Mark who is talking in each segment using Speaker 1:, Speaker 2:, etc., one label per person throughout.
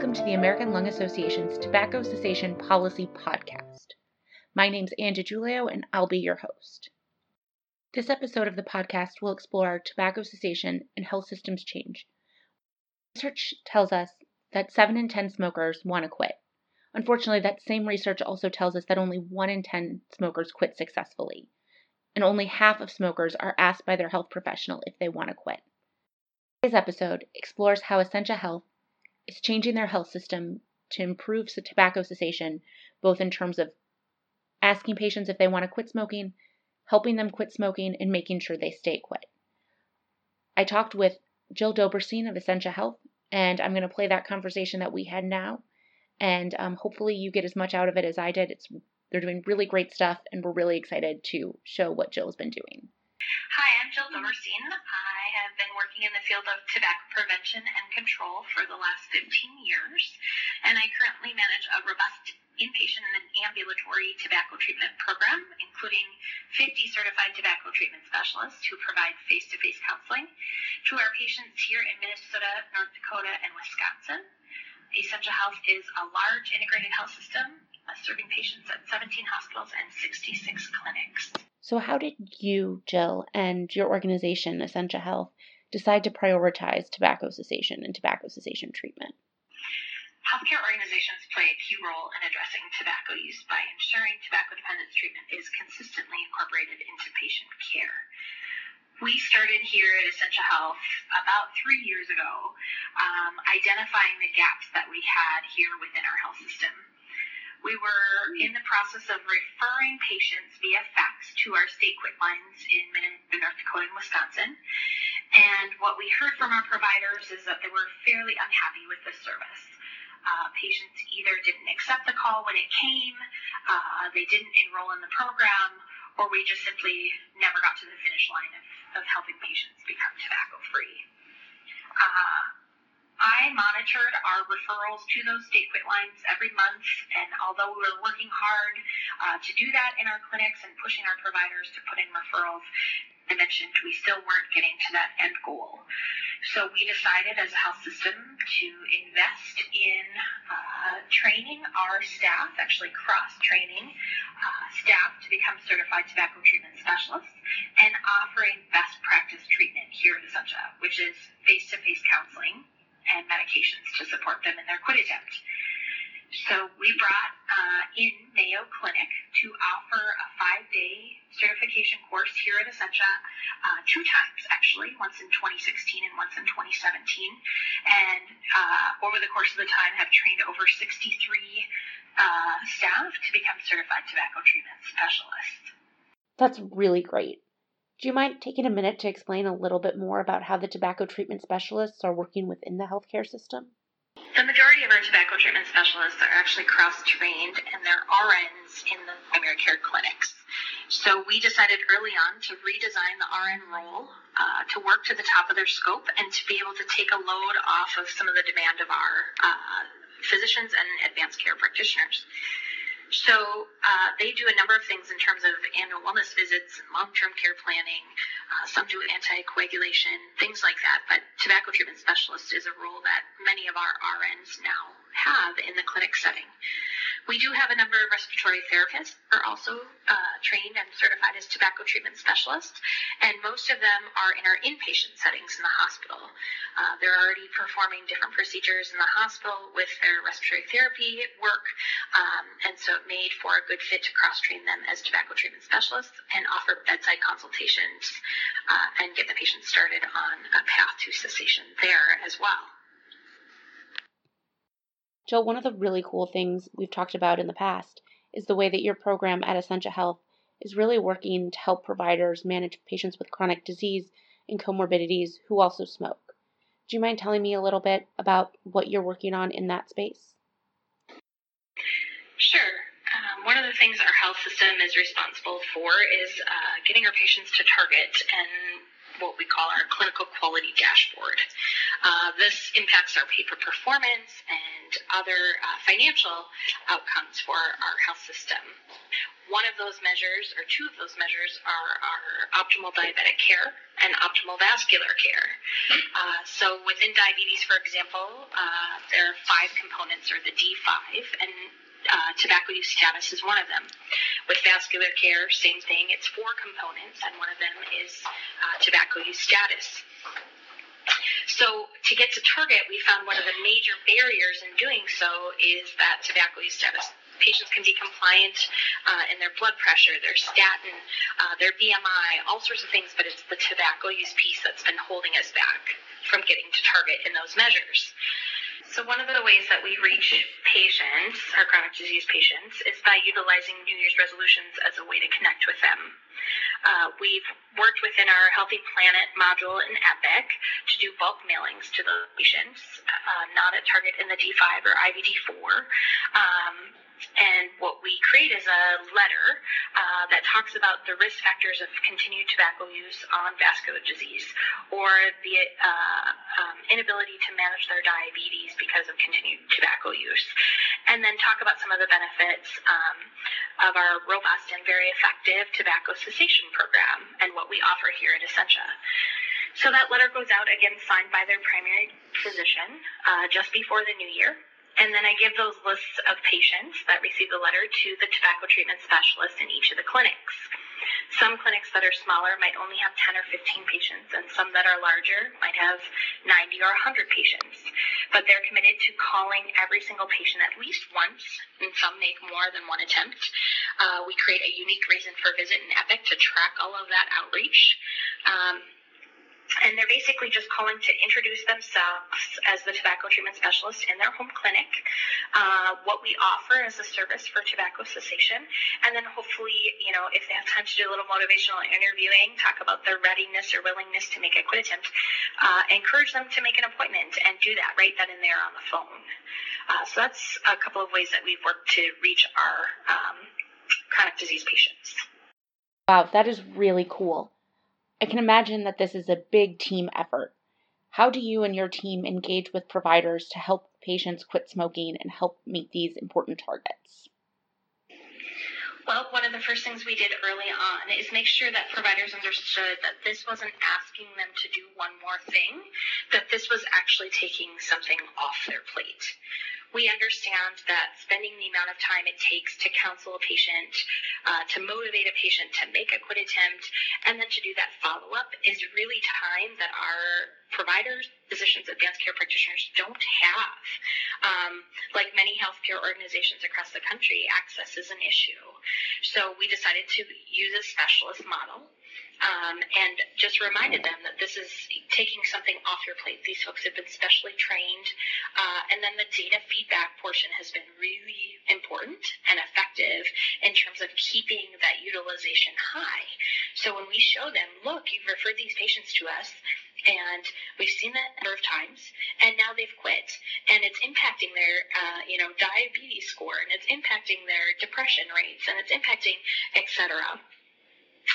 Speaker 1: welcome to the American Lung Association's Tobacco Cessation Policy Podcast. My name's Anne Julio, and I'll be your host. This episode of the podcast will explore tobacco cessation and health systems change. Research tells us that 7 in 10 smokers want to quit. Unfortunately, that same research also tells us that only 1 in 10 smokers quit successfully, and only half of smokers are asked by their health professional if they want to quit. Today's episode explores how Essentia Health is changing their health system to improve tobacco cessation, both in terms of asking patients if they want to quit smoking, helping them quit smoking, and making sure they stay quit. I talked with Jill Doberstein of Essentia Health, and I'm going to play that conversation that we had now. And um, hopefully, you get as much out of it as I did. It's they're doing really great stuff, and we're really excited to show what Jill's been doing.
Speaker 2: Hi, I'm Jill Doberstein. Been working in the field of tobacco prevention and control for the last 15 years, and I currently manage a robust inpatient and ambulatory tobacco treatment program, including 50 certified tobacco treatment specialists who provide face to face counseling to our patients here in Minnesota, North Dakota, and Wisconsin. Essentia Health is a large integrated health system serving patients at 17 hospitals and 66 clinics.
Speaker 1: So, how did you, Jill, and your organization, Essentia Health, decide to prioritize tobacco cessation and tobacco cessation treatment?
Speaker 2: Healthcare organizations play a key role in addressing tobacco use by ensuring tobacco dependence treatment is consistently incorporated into patient care. We started here at Essentia Health about three years ago, um, identifying the gaps that we had here within our health system. We were in the process of referring patients via fax to our state quit lines in North Dakota, and Wisconsin. And what we heard from our providers is that they were fairly unhappy with the service. Uh, patients either didn't accept the call when it came, uh, they didn't enroll in the program, or we just simply never got to the finish line of, of helping patients become tobacco free. Uh, I monitored our referrals to those state quit lines every month, and although we were working hard uh, to do that in our clinics and pushing our providers to put in referrals, I mentioned, we still weren't getting to that end goal. So we decided as a health system to invest in uh, training our staff, actually cross training uh, staff to become certified tobacco treatment specialists and offering best practice treatment here at Essentia, which is face to face counseling and medications to support them in their quit attempt. So we brought uh, in Mayo Clinic to offer a five-day certification course here at Essentia, uh, two times actually, once in 2016 and once in 2017. And uh, over the course of the time, have trained over 63 uh, staff to become certified tobacco treatment specialists.
Speaker 1: That's really great. Do you mind taking a minute to explain a little bit more about how the tobacco treatment specialists are working within the healthcare system?
Speaker 2: The majority of our tobacco treatment specialists are actually cross trained and they're RNs in the primary care clinics. So we decided early on to redesign the RN role uh, to work to the top of their scope and to be able to take a load off of some of the demand of our uh, physicians and advanced care practitioners. So uh, they do a number of things in terms of annual wellness visits long-term care planning. Uh, some do anticoagulation, things like that. But tobacco treatment specialist is a role that many of our RNs now have in the clinic setting. We do have a number of respiratory therapists who are also uh, trained and certified as tobacco treatment specialists, and most of them are in our inpatient settings in the hospital. Uh, they're already performing different procedures in the hospital with their respiratory therapy work, um, and so it made for a good fit to cross train them as tobacco treatment specialists and offer bedside consultations uh, and get the patient started on a path to cessation there as well.
Speaker 1: Jill, one of the really cool things we've talked about in the past is the way that your program at Essentia Health is really working to help providers manage patients with chronic disease and comorbidities who also smoke. Do you mind telling me a little bit about what you're working on in that space?
Speaker 2: Sure. Um, one of the things our health system is responsible for is uh, getting our patients to target and what we call our clinical quality dashboard. Uh, this impacts our paper performance and other uh, financial outcomes for our health system. One of those measures, or two of those measures, are our optimal diabetic care and optimal vascular care. Uh, so within diabetes, for example, uh, there are five components, or the D5, and uh, tobacco use status is one of them. With vascular care, same thing. It's four components, and one of them is uh, tobacco use status. So to get to target, we found one of the major barriers in doing so is that tobacco use status patients can be compliant uh, in their blood pressure, their statin, uh, their BMI, all sorts of things, but it's the tobacco use piece that's been holding us back from getting to target in those measures. So one of the ways that we reach patients, our chronic disease patients, is by utilizing New Year's resolutions as a way to connect with them. Uh, we've worked within our Healthy Planet module in Epic to do bulk mailings to the patients, uh, not at Target in the D5 or IVD4. Um, and what we create is a letter uh, that talks about the risk factors of continued tobacco use on vascular disease or the uh, um, inability to manage their diabetes because of continued tobacco use. And then talk about some of the benefits um, of our robust and very effective tobacco cessation program and what we offer here at Essentia. So that letter goes out again signed by their primary physician uh, just before the new year. And then I give those lists of patients that receive the letter to the tobacco treatment specialist in each of the clinics. Some clinics that are smaller might only have 10 or 15 patients, and some that are larger might have 90 or 100 patients. But they're committed to calling every single patient at least once, and some make more than one attempt. Uh, we create a unique reason for visit in Epic to track all of that outreach. Um, and they're basically just calling to introduce themselves as the tobacco treatment specialist in their home clinic, uh, what we offer as a service for tobacco cessation, and then hopefully, you know, if they have time to do a little motivational interviewing, talk about their readiness or willingness to make a quit attempt, uh, encourage them to make an appointment and do that right then and there on the phone. Uh, so that's a couple of ways that we've worked to reach our um, chronic disease patients.
Speaker 1: Wow, that is really cool. I can imagine that this is a big team effort. How do you and your team engage with providers to help patients quit smoking and help meet these important targets?
Speaker 2: Well, one of the first things we did early on is make sure that providers understood that this wasn't asking them to do one more thing, that this was actually taking something off their plate we understand that spending the amount of time it takes to counsel a patient, uh, to motivate a patient to make a quit attempt, and then to do that follow up is really time that our providers, physicians, advanced care practitioners don't have. Um, like many healthcare organizations across the country, access is an issue. So we decided to use a specialist model um, and just reminded them that this is taking something off your plate. These folks have been specially trained, uh, and then the data feedback portion has been really important and effective in terms of keeping that utilization high. So when we show them, look, you've referred these patients to us, and we've seen that a number of times and now they've quit and it's impacting their uh, you know diabetes score and it's impacting their depression rates and it's impacting et cetera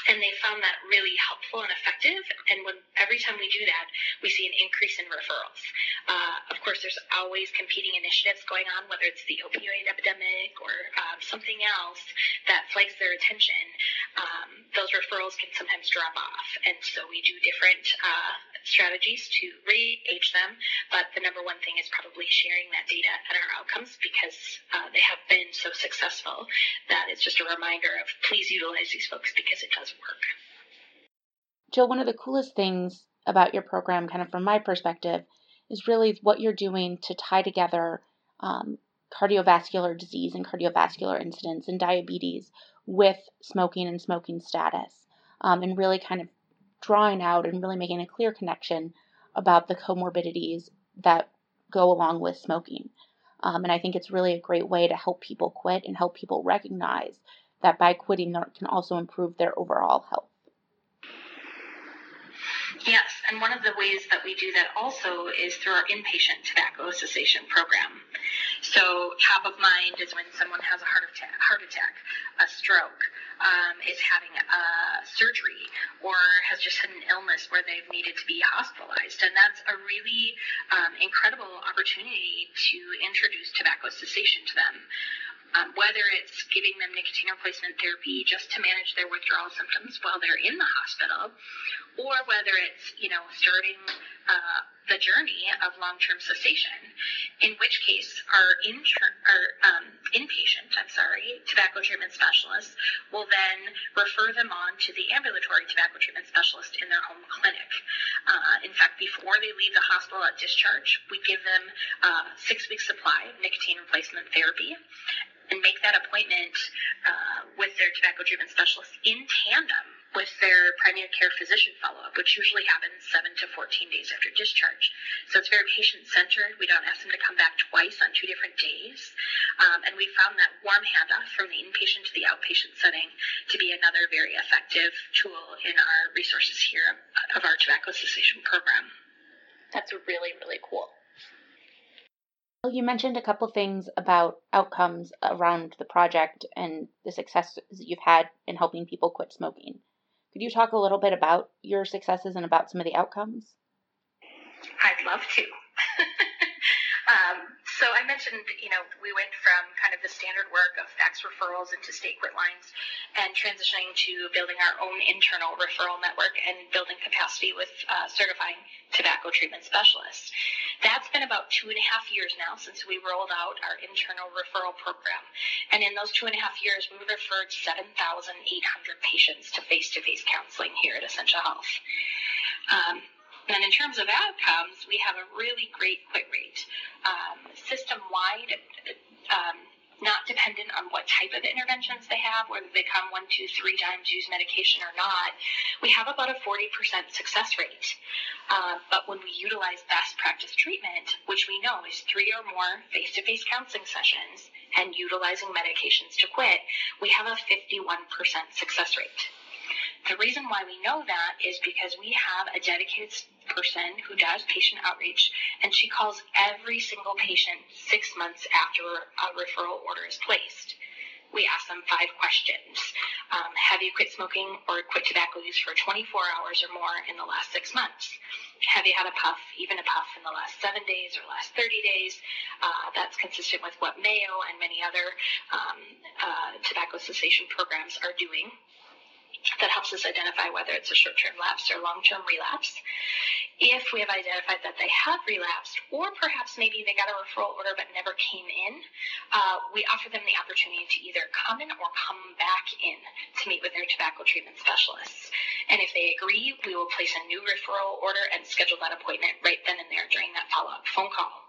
Speaker 2: and they found that really helpful and effective. And when every time we do that, we see an increase in referrals. Uh, of course, there's always competing initiatives going on, whether it's the opioid epidemic or uh, something else that flags their attention. Um, those referrals can sometimes drop off, and so we do different uh, strategies to re-age them. But the number one thing is probably sharing that data and our outcomes because uh, they have been so successful that it's just a reminder of please utilize these folks because it does work.
Speaker 1: Jill, one of the coolest things about your program, kind of from my perspective, is really what you're doing to tie together um, cardiovascular disease and cardiovascular incidents and diabetes with smoking and smoking status, um, and really kind of drawing out and really making a clear connection about the comorbidities that go along with smoking. Um, and I think it's really a great way to help people quit and help people recognize that by quitting, can also improve their overall health.
Speaker 2: Yes, and one of the ways that we do that also is through our inpatient tobacco cessation program. So top of mind is when someone has a heart attack, heart attack a stroke, um, is having a surgery or has just had an illness where they've needed to be hospitalized. And that's a really um, incredible opportunity to introduce tobacco cessation to them. Um, whether it's giving them nicotine replacement therapy just to manage their withdrawal symptoms while they're in the hospital, or whether it's you know starting uh, the journey of long-term cessation, in which case our inter- our um, inpatient, I'm sorry, tobacco treatment specialist will then refer them on to the ambulatory tobacco treatment specialist in their home clinic. Uh, in fact, before they leave the hospital at discharge, we give them uh, six weeks supply of nicotine replacement therapy and make that appointment uh, with their tobacco treatment specialist in tandem with their primary care physician follow up, which usually happens 7 to 14 days after discharge. So it's very patient centered. We don't ask them to come back twice on two different days. Um, and we found that warm handoff from the inpatient to the outpatient setting to be another very effective tool in our resources here of our tobacco cessation program.
Speaker 1: That's really, really cool. You mentioned a couple things about outcomes around the project and the successes you've had in helping people quit smoking. Could you talk a little bit about your successes and about some of the outcomes?
Speaker 2: I'd love to. um, so I mentioned, you know, we went from kind of the standard work of fax referrals into state quit lines and transitioning to building our own internal referral network and building capacity with uh, certifying tobacco treatment specialists. That's been about two and a half years now since we rolled out our internal referral program. And in those two and a half years, we referred 7,800 patients to face to face counseling here at Essentia Health. Um, and in terms of outcomes, we have a really great quit rate. Um, system wide, um, not dependent on what type of interventions they have, whether they come one, two, three times, use medication or not, we have about a 40% success rate. Uh, but when we utilize best practice treatment, which we know is three or more face to face counseling sessions and utilizing medications to quit, we have a 51% success rate. The reason why we know that is because we have a dedicated person who does patient outreach, and she calls every single patient six months after a referral order is placed. We ask them five questions. Um, have you quit smoking or quit tobacco use for 24 hours or more in the last six months? Have you had a puff, even a puff, in the last seven days or last 30 days? Uh, that's consistent with what Mayo and many other um, uh, tobacco cessation programs are doing that helps us identify whether it's a short term lapse or long term relapse. If we have identified that they have relapsed, or perhaps maybe they got a referral order but never came in, uh, we offer them the opportunity to either come in or come back in to meet with their tobacco treatment specialists. And if they agree, we will place a new referral order and schedule that appointment right then and there during that follow up phone call.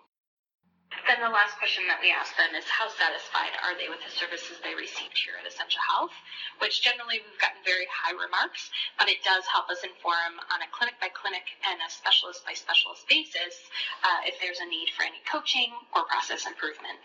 Speaker 2: Then the last question that we ask them is how satisfied are they with the services they received here at Essentia Health, which generally we've gotten very high remarks, but it does help us inform on a clinic by clinic and a specialist by specialist basis uh, if there's a need for any coaching or process improvement.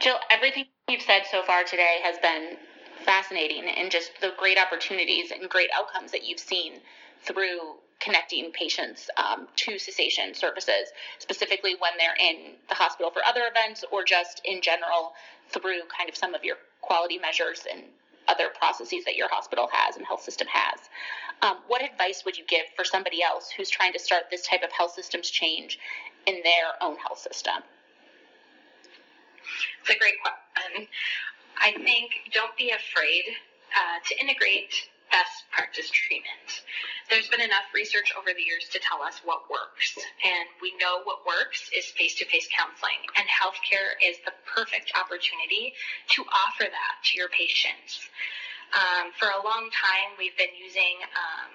Speaker 1: Jill, everything you've said so far today has been fascinating and just the great opportunities and great outcomes that you've seen through connecting patients um, to cessation services, specifically when they're in the hospital for other events or just in general through kind of some of your quality measures and other processes that your hospital has and health system has. Um, what advice would you give for somebody else who's trying to start this type of health systems change in their own health system?
Speaker 2: It's a great question. I think don't be afraid uh, to integrate best practice treatment. There's been enough research over the years to tell us what works, and we know what works is face to face counseling, and healthcare is the perfect opportunity to offer that to your patients. Um, for a long time, we've been using um,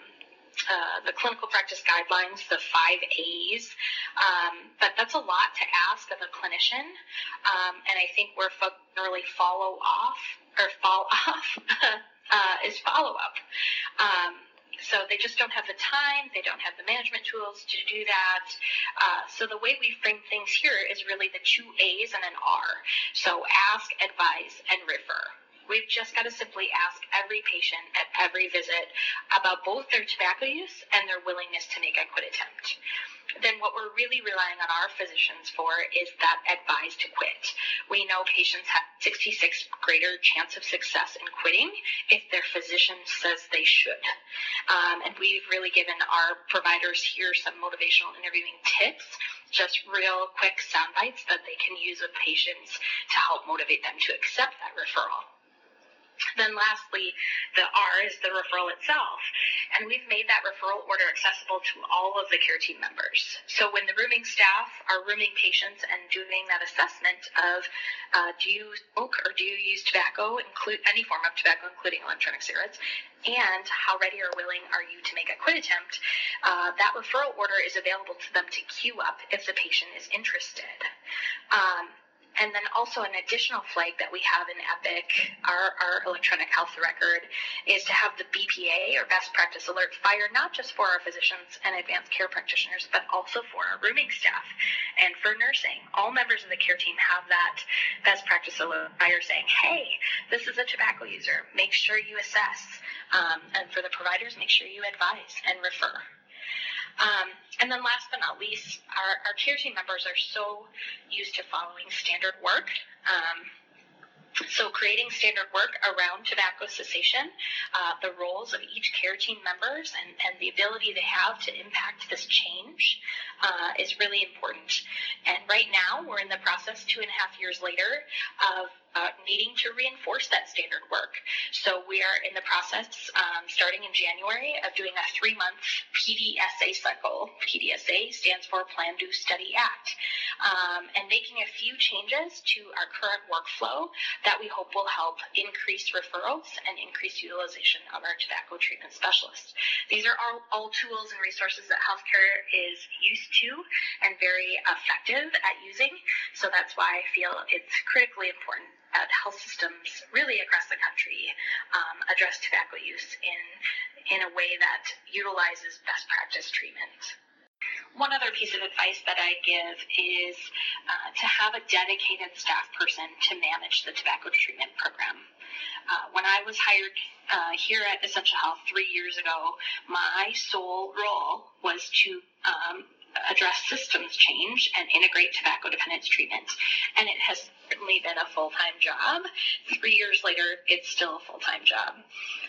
Speaker 2: uh, the clinical practice guidelines, the five A's, um, but that's a lot to ask of a clinician, um, and I think folks really follow off or fall off uh, is follow up. Um, so they just don't have the time, they don't have the management tools to do that. Uh, so the way we frame things here is really the two A's and an R. So ask, advise, and refer. We've just got to simply ask every patient at every visit about both their tobacco use and their willingness to make a quit attempt. then what we're really relying on our physicians for is that advice to quit. We know patients have 66 greater chance of success in quitting if their physician says they should. Um, and we've really given our providers here some motivational interviewing tips, just real quick sound bites that they can use with patients to help motivate them to accept that referral. Then lastly, the R is the referral itself. And we've made that referral order accessible to all of the care team members. So when the rooming staff are rooming patients and doing that assessment of uh, do you smoke or do you use tobacco, include any form of tobacco, including electronic cigarettes, and how ready or willing are you to make a quit attempt, uh, that referral order is available to them to queue up if the patient is interested. Um, and then also an additional flag that we have in Epic, our, our electronic health record, is to have the BPA or best practice alert fire not just for our physicians and advanced care practitioners, but also for our rooming staff and for nursing. All members of the care team have that best practice alert fire saying, hey, this is a tobacco user. Make sure you assess. Um, and for the providers, make sure you advise and refer. Um, and then last but not least, our, our care team members are so used to following standard work. Um, so, creating standard work around tobacco cessation, uh, the roles of each care team members, and, and the ability they have to impact this change uh, is really important. And right now, we're in the process, two and a half years later, of uh, needing to reinforce that standard work. So we are in the process, um, starting in January, of doing a three-month PDSA cycle. PDSA stands for Plan, Do, Study, Act, um, and making a few changes to our current workflow that we hope will help increase referrals and increase utilization of our tobacco treatment specialists. These are all, all tools and resources that healthcare is used to and very effective at using. So that's why I feel it's critically important that health systems really across the country um, address tobacco use in in a way that utilizes best practice treatment. One other piece of advice that I give is uh, to have a dedicated staff person to manage the tobacco treatment program. Uh, when I was hired uh, here at Essentia Health three years ago, my sole role was to um, address systems change and integrate tobacco dependence treatment. And it has certainly been a full time job. Three years later, it's still a full time job.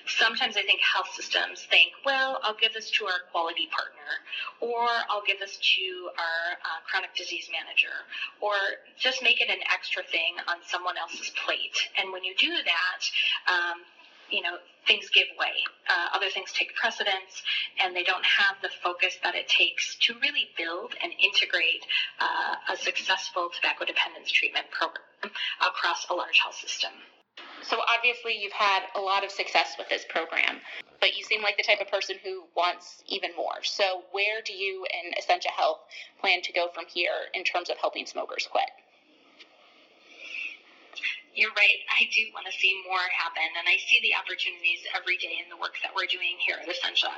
Speaker 2: Sometimes I think health systems think, well, I'll give this to our quality partner, or I'll give this to our uh, chronic disease manager, or just make it an extra thing on someone else's plate. And when you do that, um, you know, things give way. Uh, other things take precedence, and they don't have the focus that it takes to really build and integrate uh, a successful tobacco dependence treatment program across a large health system.
Speaker 1: So, obviously, you've had a lot of success with this program, but you seem like the type of person who wants even more. So, where do you and Essentia Health plan to go from here in terms of helping smokers quit?
Speaker 2: You're right. I do want to see more happen, and I see the opportunities every day in the work that we're doing here at Essentia.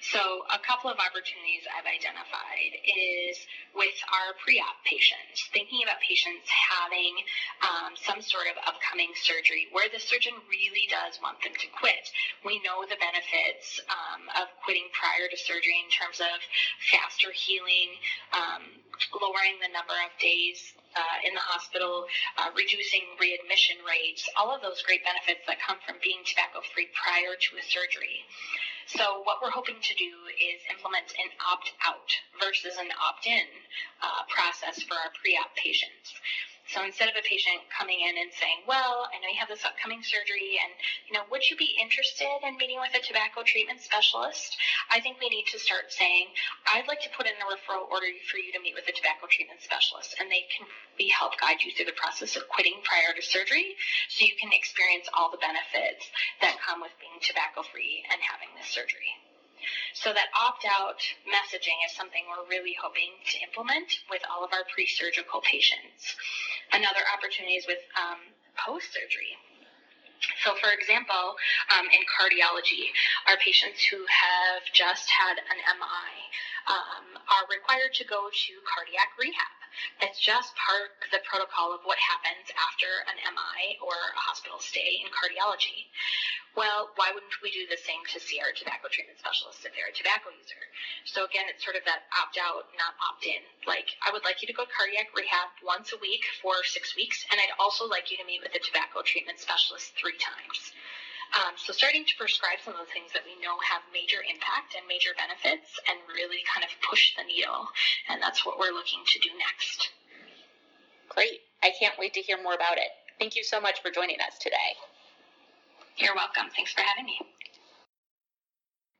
Speaker 2: So, a couple of opportunities I've identified is with our pre-op patients, thinking about patients having um, some sort of upcoming surgery where the surgeon really does want them to quit. We know the benefits um, of quitting prior to surgery in terms of faster healing, um, lowering the number of days uh, in the hospital, uh, reducing readmission rates, all of those great benefits that come from being tobacco free prior to a surgery. So, what we're hoping to do is implement an opt out versus an opt in uh, process for our pre op patients. So instead of a patient coming in and saying, well, I know you have this upcoming surgery and, you know, would you be interested in meeting with a tobacco treatment specialist? I think we need to start saying, I'd like to put in a referral order for you to meet with a tobacco treatment specialist and they can be help guide you through the process of quitting prior to surgery so you can experience all the benefits that come with being tobacco free and having this surgery. So that opt-out messaging is something we're really hoping to implement with all of our pre-surgical patients. Another opportunity is with um, post-surgery. So, for example, um, in cardiology, our patients who have just had an MI um, are required to go to cardiac rehab It's just part of the protocol of what happens after an MI or a hospital stay in cardiology. Well, why wouldn't we do the same to see our tobacco treatment specialists if they're a tobacco user? So again, it's sort of that opt out, not opt in. Like, I would like you to go cardiac rehab once a week for six weeks, and I'd also like you to meet with a tobacco treatment specialist three times. Um, so starting to prescribe some of the things that we know have major impact and major benefits and really kind of push the needle. And that's what we're looking to do next.
Speaker 1: Great. I can't wait to hear more about it. Thank you so much for joining us today.
Speaker 2: You're welcome. Thanks for having me.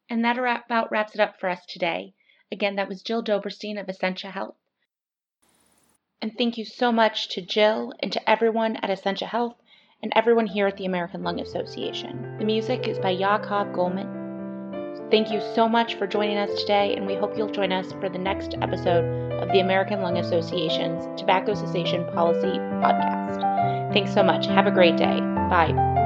Speaker 1: And that about wraps it up for us today. Again, that was Jill Doberstein of Essentia Health. And thank you so much to Jill and to everyone at Essentia Health and everyone here at the American Lung Association. The music is by Jakob Goldman. Thank you so much for joining us today, and we hope you'll join us for the next episode of the American Lung Association's Tobacco Cessation Policy Podcast. Thanks so much. Have a great day. Bye.